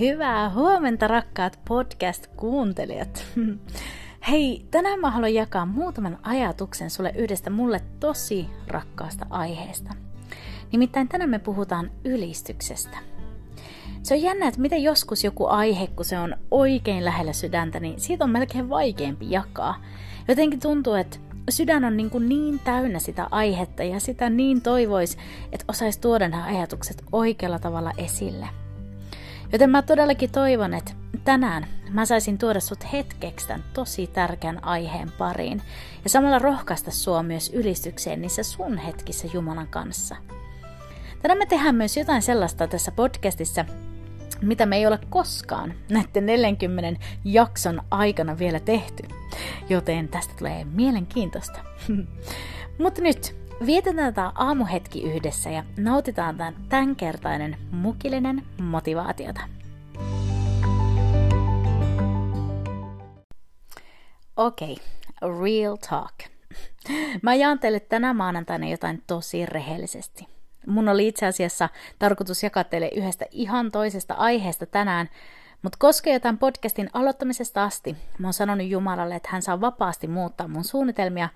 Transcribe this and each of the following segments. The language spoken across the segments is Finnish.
Hyvää huomenta rakkaat podcast-kuuntelijat. Hei, tänään mä haluan jakaa muutaman ajatuksen sulle yhdestä mulle tosi rakkaasta aiheesta. Nimittäin tänään me puhutaan ylistyksestä. Se on jännä, että miten joskus joku aihe, kun se on oikein lähellä sydäntä, niin siitä on melkein vaikeampi jakaa. Jotenkin tuntuu, että sydän on niin, kuin niin täynnä sitä aihetta ja sitä niin toivois, että osaisi tuoda nämä ajatukset oikealla tavalla esille – Joten mä todellakin toivon, että tänään mä saisin tuoda sut hetkeksi tämän tosi tärkeän aiheen pariin ja samalla rohkaista sua myös ylistykseen niissä sun hetkissä Jumalan kanssa. Tänään me tehdään myös jotain sellaista tässä podcastissa, mitä me ei ole koskaan näiden 40 jakson aikana vielä tehty. Joten tästä tulee mielenkiintoista. Mutta nyt Vietetään tämä aamuhetki yhdessä ja nautitaan tämän tämänkertainen mukillinen motivaatiota. Okei, okay, real talk. Mä jaan teille tänä maanantaina jotain tosi rehellisesti. Mun oli itse asiassa tarkoitus jakaa teille yhdestä ihan toisesta aiheesta tänään, mutta koska jo tämän podcastin aloittamisesta asti mä oon sanonut Jumalalle, että hän saa vapaasti muuttaa mun suunnitelmia,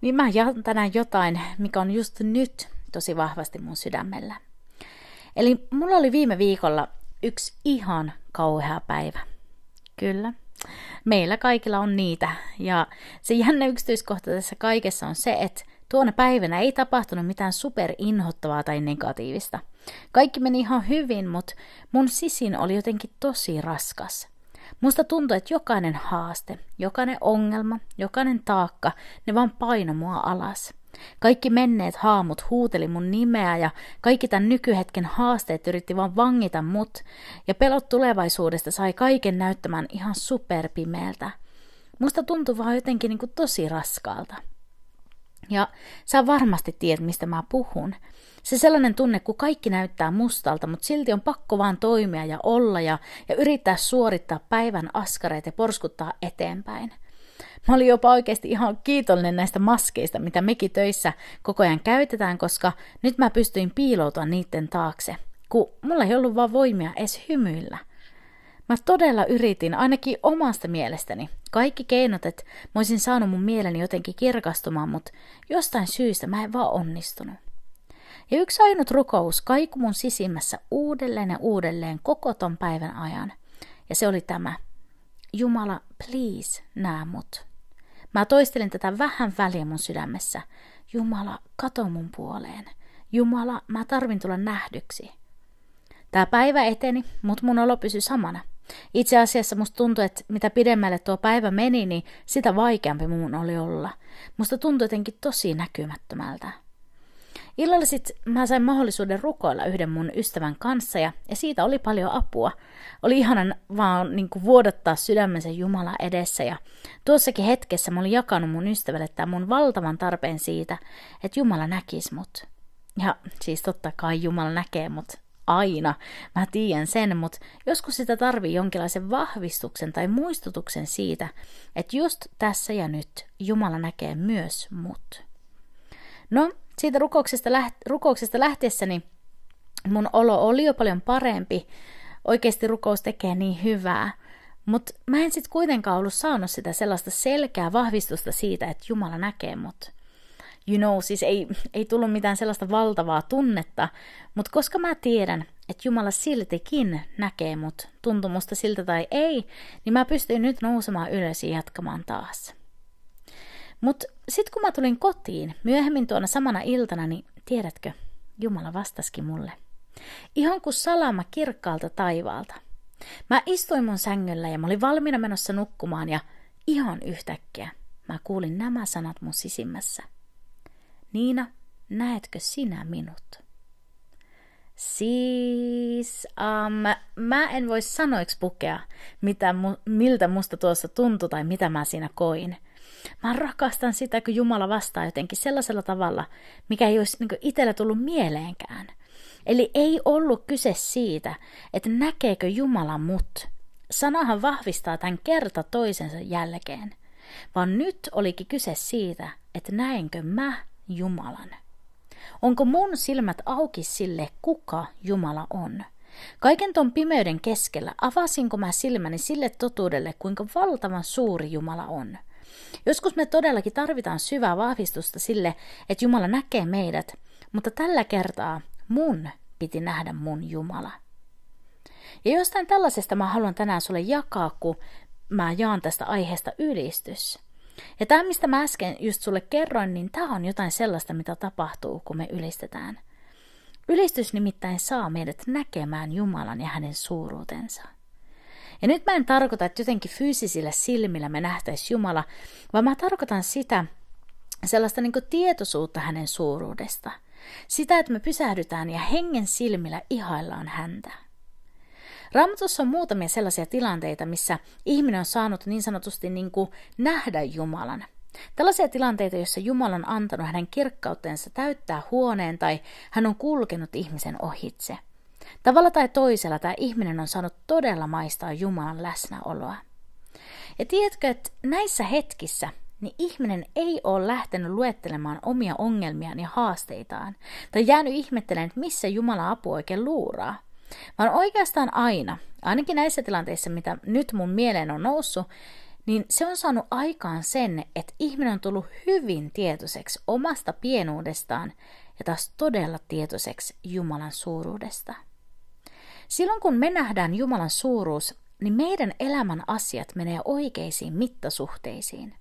niin mä jaan tänään jotain, mikä on just nyt tosi vahvasti mun sydämellä. Eli mulla oli viime viikolla yksi ihan kauhea päivä. Kyllä. Meillä kaikilla on niitä. Ja se jännä yksityiskohta tässä kaikessa on se, että tuona päivänä ei tapahtunut mitään superinhottavaa tai negatiivista – kaikki meni ihan hyvin, mutta mun sisin oli jotenkin tosi raskas. Musta tuntui, että jokainen haaste, jokainen ongelma, jokainen taakka, ne vaan paino mua alas. Kaikki menneet haamut huuteli mun nimeä ja kaikki tämän nykyhetken haasteet yritti vaan vangita mut ja pelot tulevaisuudesta sai kaiken näyttämään ihan superpimeältä. Musta tuntui vaan jotenkin niin kuin tosi raskaalta. Ja sä varmasti tiedät, mistä mä puhun. Se sellainen tunne, kun kaikki näyttää mustalta, mutta silti on pakko vaan toimia ja olla ja, ja yrittää suorittaa päivän askareet ja porskuttaa eteenpäin. Mä olin jopa oikeasti ihan kiitollinen näistä maskeista, mitä mekin töissä koko ajan käytetään, koska nyt mä pystyin piiloutua niiden taakse, kun mulla ei ollut vaan voimia edes hymyillä. Mä todella yritin, ainakin omasta mielestäni, kaikki keinot, että mä olisin saanut mun mieleni jotenkin kirkastumaan, mutta jostain syystä mä en vaan onnistunut. Ja yksi ainut rukous kaiku mun sisimmässä uudelleen ja uudelleen koko ton päivän ajan. Ja se oli tämä. Jumala, please, nää mut. Mä toistelin tätä vähän väliä mun sydämessä. Jumala, kato mun puoleen. Jumala, mä tarvin tulla nähdyksi. Tämä päivä eteni, mutta mun olo pysyi samana. Itse asiassa musta tuntui, että mitä pidemmälle tuo päivä meni, niin sitä vaikeampi mun oli olla. Musta tuntui jotenkin tosi näkymättömältä. Illalla sitten mä sain mahdollisuuden rukoilla yhden mun ystävän kanssa ja, ja siitä oli paljon apua. Oli ihanan vaan niin kuin vuodottaa sydämensä Jumala edessä ja tuossakin hetkessä mä olin jakanut mun ystävälle tämän mun valtavan tarpeen siitä, että Jumala näkisi mut. Ja siis totta kai Jumala näkee mut aina, mä tiedän sen, mutta joskus sitä tarvii jonkinlaisen vahvistuksen tai muistutuksen siitä, että just tässä ja nyt Jumala näkee myös mut. No, siitä rukouksesta, läht- rukouksesta lähtiessäni mun olo oli jo paljon parempi. Oikeasti rukous tekee niin hyvää. Mutta mä en sitten kuitenkaan ollut saanut sitä sellaista selkeää vahvistusta siitä, että Jumala näkee mut. You know, siis ei, ei tullut mitään sellaista valtavaa tunnetta, mutta koska mä tiedän, että Jumala siltikin näkee mut, tuntumusta siltä tai ei, niin mä pystyn nyt nousemaan ylös ja jatkamaan taas. Mutta sitten kun mä tulin kotiin myöhemmin tuona samana iltana, niin tiedätkö, Jumala vastaski mulle. Ihan kuin salama kirkkaalta taivaalta. Mä istuin mun sängyllä ja mä olin valmiina menossa nukkumaan ja ihan yhtäkkiä mä kuulin nämä sanat mun sisimmässä. Niina, näetkö sinä minut? Siis um, mä en voi sanoiksi pukea, mitä miltä musta tuossa tuntui tai mitä mä siinä koin. Mä rakastan sitä, kun Jumala vastaa jotenkin sellaisella tavalla, mikä ei olisi niin itsellä tullut mieleenkään. Eli ei ollut kyse siitä, että näkeekö Jumala mut. Sanahan vahvistaa tämän kerta toisensa jälkeen. Vaan nyt olikin kyse siitä, että näenkö mä Jumalan. Onko mun silmät auki sille, kuka Jumala on? Kaiken ton pimeyden keskellä avasinko mä silmäni sille totuudelle, kuinka valtavan suuri Jumala on? Joskus me todellakin tarvitaan syvää vahvistusta sille, että Jumala näkee meidät, mutta tällä kertaa mun piti nähdä mun Jumala. Ja jostain tällaisesta mä haluan tänään sulle jakaa, kun mä jaan tästä aiheesta ylistys. Ja tämä, mistä mä äsken just sulle kerroin, niin tämä on jotain sellaista, mitä tapahtuu, kun me ylistetään. Ylistys nimittäin saa meidät näkemään Jumalan ja hänen suuruutensa. Ja nyt mä en tarkoita, että jotenkin fyysisillä silmillä me nähtäisi Jumala, vaan mä tarkoitan sitä, sellaista niin tietoisuutta hänen suuruudesta. Sitä, että me pysähdytään ja hengen silmillä ihaillaan häntä. Raamatussa on muutamia sellaisia tilanteita, missä ihminen on saanut niin sanotusti niin kuin nähdä Jumalan. Tällaisia tilanteita, joissa Jumala on antanut hänen kirkkautensa täyttää huoneen tai hän on kulkenut ihmisen ohitse. Tavalla tai toisella tämä ihminen on saanut todella maistaa Jumalan läsnäoloa. Ja tiedätkö, että näissä hetkissä niin ihminen ei ole lähtenyt luettelemaan omia ongelmiaan ja haasteitaan, tai jäänyt ihmettelemään, että missä Jumala apu oikein luuraa. Vaan oikeastaan aina, ainakin näissä tilanteissa, mitä nyt mun mieleen on noussut, niin se on saanut aikaan sen, että ihminen on tullut hyvin tietoiseksi omasta pienuudestaan ja taas todella tietoiseksi Jumalan suuruudesta. Silloin kun me nähdään Jumalan suuruus, niin meidän elämän asiat menee oikeisiin mittasuhteisiin.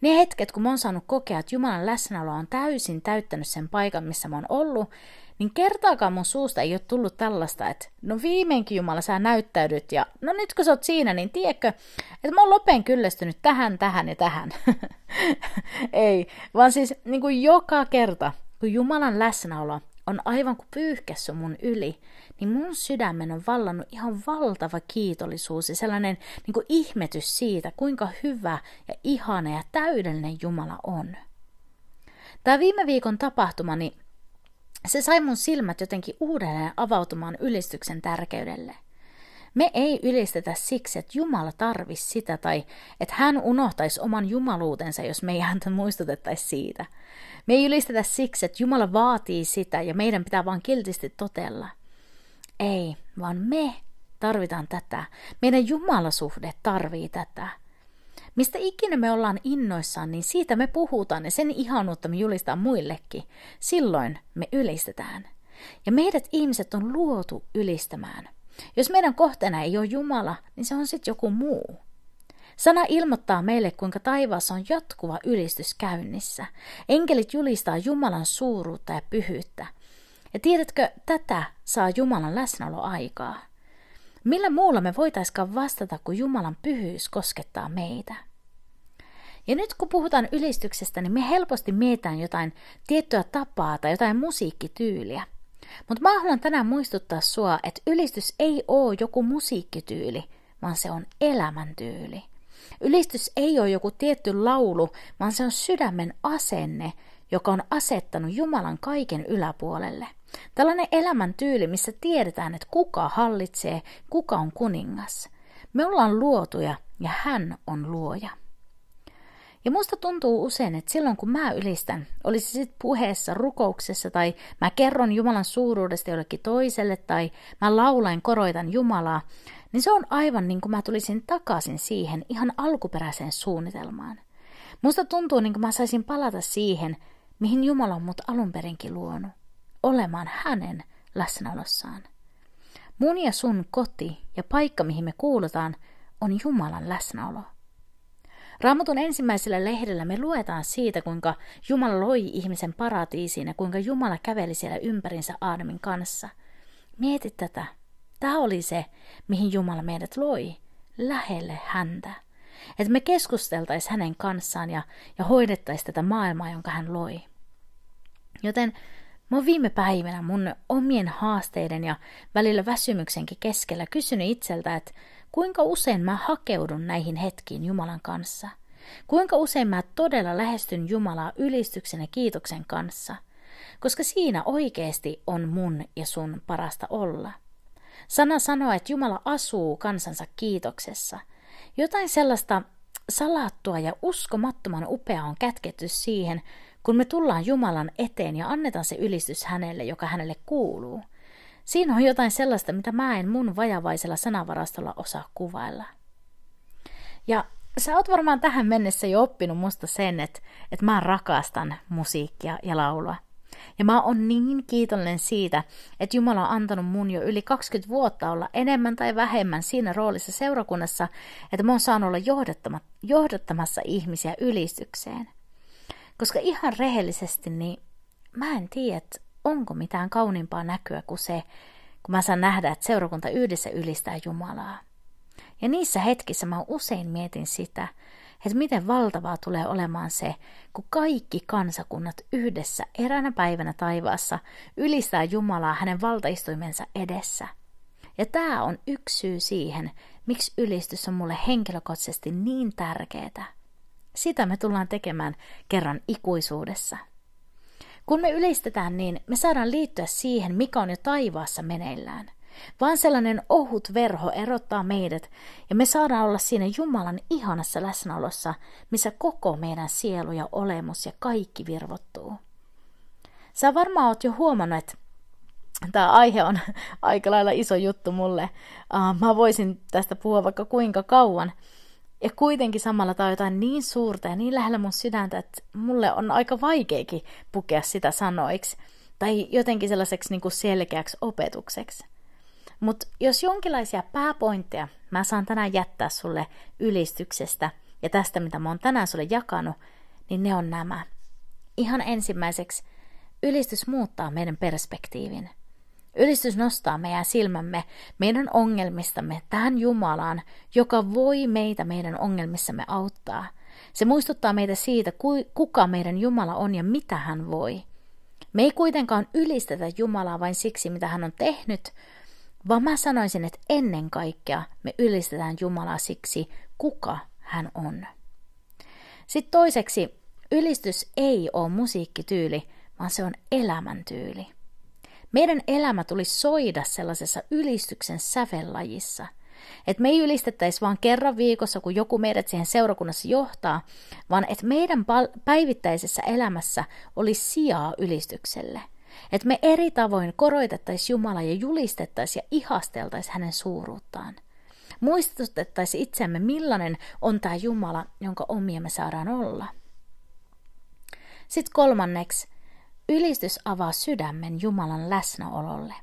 Ne hetket, kun mä oon saanut kokea, että Jumalan läsnäolo on täysin täyttänyt sen paikan, missä mä oon ollut, niin kertaakaan mun suusta ei ole tullut tällaista, että no viimeinkin Jumala, sä näyttäydyt ja no nyt kun sä oot siinä, niin tiedätkö, että mä oon lopen kyllästynyt tähän, tähän ja tähän. ei, vaan siis niin kuin joka kerta, kun Jumalan läsnäolo on aivan kuin pyyhkässy mun yli, niin mun sydämen on vallannut ihan valtava kiitollisuus ja sellainen niin kuin ihmetys siitä, kuinka hyvä ja ihana ja täydellinen Jumala on. Tämä viime viikon tapahtumani se sai mun silmät jotenkin uudelleen avautumaan ylistyksen tärkeydelle. Me ei ylistetä siksi, että Jumala tarvisi sitä tai että hän unohtaisi oman jumaluutensa, jos me ei häntä muistutettaisi siitä. Me ei ylistetä siksi, että Jumala vaatii sitä ja meidän pitää vaan kiltisti totella. Ei, vaan me tarvitaan tätä. Meidän Jumalasuhde tarvii tätä. Mistä ikinä me ollaan innoissaan, niin siitä me puhutaan ja sen ihanuutta me julistaan muillekin. Silloin me ylistetään. Ja meidät ihmiset on luotu ylistämään. Jos meidän kohteena ei ole Jumala, niin se on sitten joku muu. Sana ilmoittaa meille, kuinka taivaassa on jatkuva ylistys käynnissä. Enkelit julistaa Jumalan suuruutta ja pyhyyttä. Ja tiedätkö, tätä saa Jumalan läsnäolo aikaa. Millä muulla me voitaiskaan vastata, kun Jumalan pyhyys koskettaa meitä? Ja nyt kun puhutaan ylistyksestä, niin me helposti mietitään jotain tiettyä tapaa tai jotain musiikkityyliä. Mutta mä haluan tänään muistuttaa sua, että ylistys ei ole joku musiikkityyli, vaan se on elämäntyyli. Ylistys ei ole joku tietty laulu, vaan se on sydämen asenne, joka on asettanut Jumalan kaiken yläpuolelle. Tällainen elämäntyyli, missä tiedetään, että kuka hallitsee, kuka on kuningas. Me ollaan luotuja ja hän on luoja. Ja musta tuntuu usein, että silloin kun mä ylistän, olisi sitten puheessa, rukouksessa tai mä kerron Jumalan suuruudesta jollekin toiselle tai mä laulan, koroitan Jumalaa, niin se on aivan niin kuin mä tulisin takaisin siihen ihan alkuperäiseen suunnitelmaan. Musta tuntuu niin kuin mä saisin palata siihen, mihin Jumala on mut alunperinkin luonut, olemaan hänen läsnäolossaan. Mun ja sun koti ja paikka, mihin me kuulutaan, on Jumalan läsnäolo. Raamatun ensimmäisellä lehdellä me luetaan siitä, kuinka Jumala loi ihmisen paratiisiin ja kuinka Jumala käveli siellä ympärinsä Aadamin kanssa. Mieti tätä. Tämä oli se, mihin Jumala meidät loi, lähelle häntä. Että me keskusteltaisiin hänen kanssaan ja, ja hoidettaisiin tätä maailmaa, jonka hän loi. Joten Mä oon viime päivinä mun omien haasteiden ja välillä väsymyksenkin keskellä kysynyt itseltä, että kuinka usein mä hakeudun näihin hetkiin Jumalan kanssa. Kuinka usein mä todella lähestyn Jumalaa ylistyksen ja kiitoksen kanssa. Koska siinä oikeasti on mun ja sun parasta olla. Sana sanoo, että Jumala asuu kansansa kiitoksessa. Jotain sellaista salattua ja uskomattoman upea on kätketty siihen, kun me tullaan Jumalan eteen ja annetaan se ylistys hänelle, joka hänelle kuuluu. Siinä on jotain sellaista, mitä mä en mun vajavaisella sanavarastolla osaa kuvailla. Ja sä oot varmaan tähän mennessä jo oppinut musta sen, että, että mä rakastan musiikkia ja laulua. Ja mä oon niin kiitollinen siitä, että Jumala on antanut mun jo yli 20 vuotta olla enemmän tai vähemmän siinä roolissa seurakunnassa, että mä oon saanut olla johdattamassa ihmisiä ylistykseen. Koska ihan rehellisesti, niin mä en tiedä, onko mitään kauniimpaa näkyä kuin se, kun mä saan nähdä, että seurakunta yhdessä ylistää Jumalaa. Ja niissä hetkissä mä usein mietin sitä, että miten valtavaa tulee olemaan se, kun kaikki kansakunnat yhdessä eräänä päivänä taivaassa ylistää Jumalaa hänen valtaistuimensa edessä. Ja tämä on yksi syy siihen, miksi ylistys on mulle henkilökohtaisesti niin tärkeää. Sitä me tullaan tekemään kerran ikuisuudessa. Kun me ylistetään, niin me saadaan liittyä siihen, mikä on jo taivaassa meneillään – vaan sellainen ohut verho erottaa meidät ja me saadaan olla siinä Jumalan ihanassa läsnäolossa, missä koko meidän sielu ja olemus ja kaikki virvottuu. Sä varmaan oot jo huomannut, että tämä aihe on aika lailla iso juttu mulle. Mä voisin tästä puhua vaikka kuinka kauan. Ja kuitenkin samalla tämä on jotain niin suurta ja niin lähellä mun sydäntä, että mulle on aika vaikeakin pukea sitä sanoiksi. Tai jotenkin sellaiseksi niin kuin selkeäksi opetukseksi. Mutta jos jonkinlaisia pääpointteja mä saan tänään jättää sulle ylistyksestä ja tästä, mitä mä oon tänään sulle jakanut, niin ne on nämä. Ihan ensimmäiseksi, ylistys muuttaa meidän perspektiivin. Ylistys nostaa meidän silmämme meidän ongelmistamme tähän Jumalaan, joka voi meitä meidän ongelmissamme auttaa. Se muistuttaa meitä siitä, kuka meidän Jumala on ja mitä hän voi. Me ei kuitenkaan ylistetä Jumalaa vain siksi, mitä hän on tehnyt, vaan mä sanoisin, että ennen kaikkea me ylistetään Jumalaa siksi, kuka hän on. Sitten toiseksi, ylistys ei ole musiikkityyli, vaan se on elämäntyyli. Meidän elämä tuli soida sellaisessa ylistyksen sävellajissa. Että me ei ylistettäisi vain kerran viikossa, kun joku meidät siihen seurakunnassa johtaa, vaan että meidän päivittäisessä elämässä olisi sijaa ylistykselle – että me eri tavoin koroitettaisiin Jumala ja julistettaisiin ja ihasteltaisiin hänen suuruuttaan. Muistutettaisiin itsemme, millainen on tämä Jumala, jonka omia me saadaan olla. Sitten kolmanneksi, ylistys avaa sydämen Jumalan läsnäololle.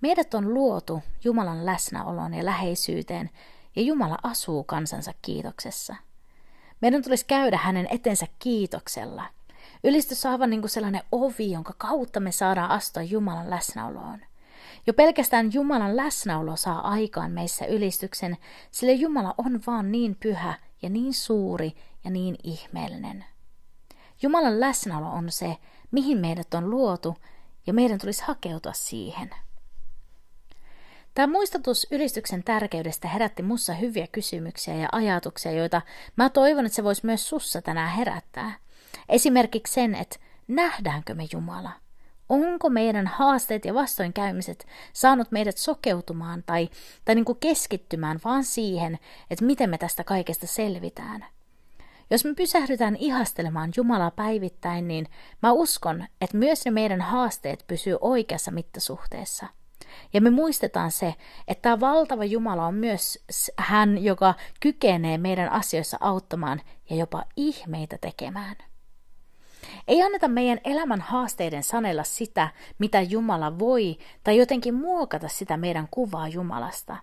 Meidät on luotu Jumalan läsnäoloon ja läheisyyteen, ja Jumala asuu kansansa kiitoksessa. Meidän tulisi käydä hänen etensä kiitoksella – Ylistys on aivan niin kuin sellainen ovi, jonka kautta me saadaan astua Jumalan läsnäoloon. Jo pelkästään Jumalan läsnäolo saa aikaan meissä ylistyksen, sillä Jumala on vaan niin pyhä ja niin suuri ja niin ihmeellinen. Jumalan läsnäolo on se, mihin meidät on luotu, ja meidän tulisi hakeutua siihen. Tämä muistutus ylistyksen tärkeydestä herätti mussa hyviä kysymyksiä ja ajatuksia, joita mä toivon, että se voisi myös sussa tänään herättää. Esimerkiksi sen, että nähdäänkö me Jumala? Onko meidän haasteet ja vastoinkäymiset saanut meidät sokeutumaan tai, tai niin kuin keskittymään vaan siihen, että miten me tästä kaikesta selvitään? Jos me pysähdytään ihastelemaan Jumalaa päivittäin, niin mä uskon, että myös ne meidän haasteet pysyy oikeassa mittasuhteessa. Ja me muistetaan se, että tämä valtava Jumala on myös hän, joka kykenee meidän asioissa auttamaan ja jopa ihmeitä tekemään. Ei anneta meidän elämän haasteiden sanella sitä, mitä Jumala voi, tai jotenkin muokata sitä meidän kuvaa Jumalasta.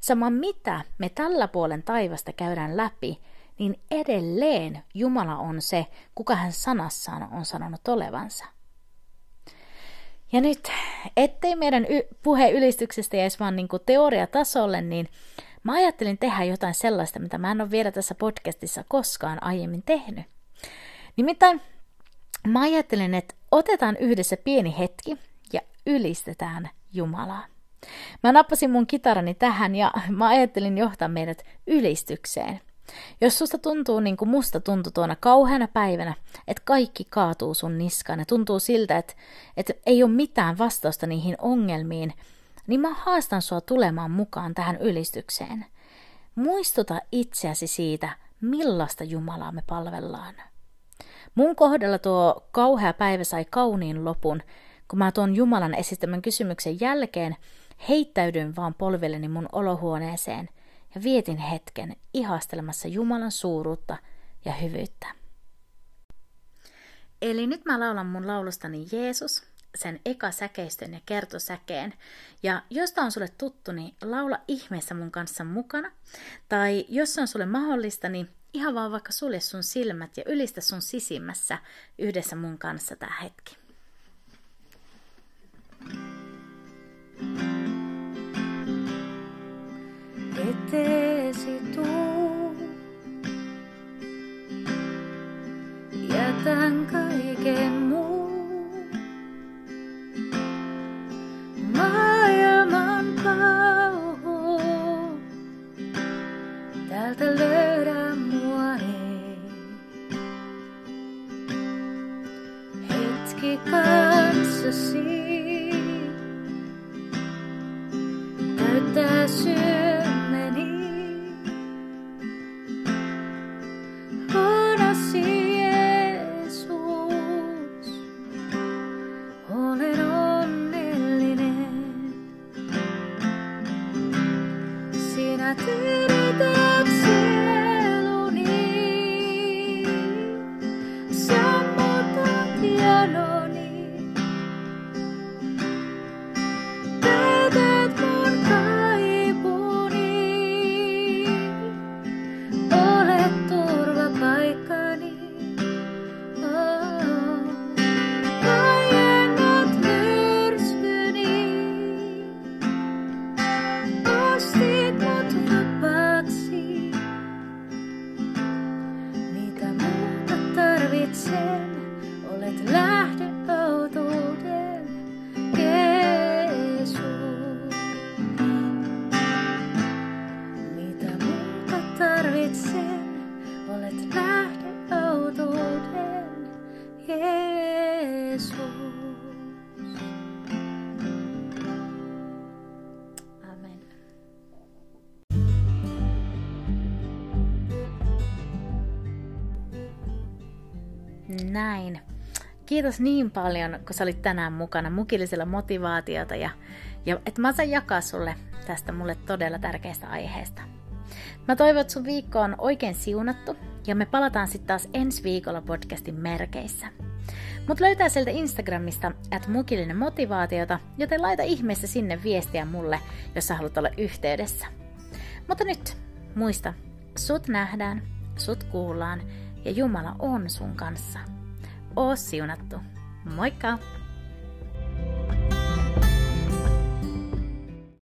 Sama mitä me tällä puolen taivasta käydään läpi, niin edelleen Jumala on se, kuka hän sanassaan on sanonut olevansa. Ja nyt, ettei meidän y- puhe ylistyksestä jäisi vaan niin kuin teoriatasolle, niin mä ajattelin tehdä jotain sellaista, mitä mä en ole vielä tässä podcastissa koskaan aiemmin tehnyt. Nimittäin Mä ajattelen, että otetaan yhdessä pieni hetki ja ylistetään Jumalaa. Mä nappasin mun kitarani tähän ja mä ajattelin johtaa meidät ylistykseen. Jos susta tuntuu niin kuin musta tuntui tuona kauheana päivänä, että kaikki kaatuu sun niskaan ja tuntuu siltä, että, että ei ole mitään vastausta niihin ongelmiin, niin mä haastan sua tulemaan mukaan tähän ylistykseen. Muistuta itseäsi siitä, millaista Jumalaa me palvellaan. Mun kohdalla tuo kauhea päivä sai kauniin lopun, kun mä tuon Jumalan esittämän kysymyksen jälkeen heittäydyin vaan polvilleni mun olohuoneeseen ja vietin hetken ihastelemassa Jumalan suuruutta ja hyvyyttä. Eli nyt mä laulan mun laulustani Jeesus, sen eka säkeistön ja kertosäkeen. Ja jos tää on sulle tuttu, niin laula ihmeessä mun kanssa mukana. Tai jos on sulle mahdollista, niin ihan vaan vaikka sulje sun silmät ja ylistä sun sisimmässä yhdessä mun kanssa tää hetki. Eteesi tuu, jätän kaiken Sinä Kiitos niin paljon, kun sä olit tänään mukana mukillisella motivaatiota ja, ja että mä saan jakaa sulle tästä mulle todella tärkeästä aiheesta. Mä toivon, että sun viikko on oikein siunattu ja me palataan sitten taas ensi viikolla podcastin merkeissä. Mut löytää sieltä Instagramista at mukillinen motivaatiota, joten laita ihmeessä sinne viestiä mulle, jos sä haluat olla yhteydessä. Mutta nyt, muista, sut nähdään, sut kuullaan ja Jumala on sun kanssa ole siunattu. Moikka!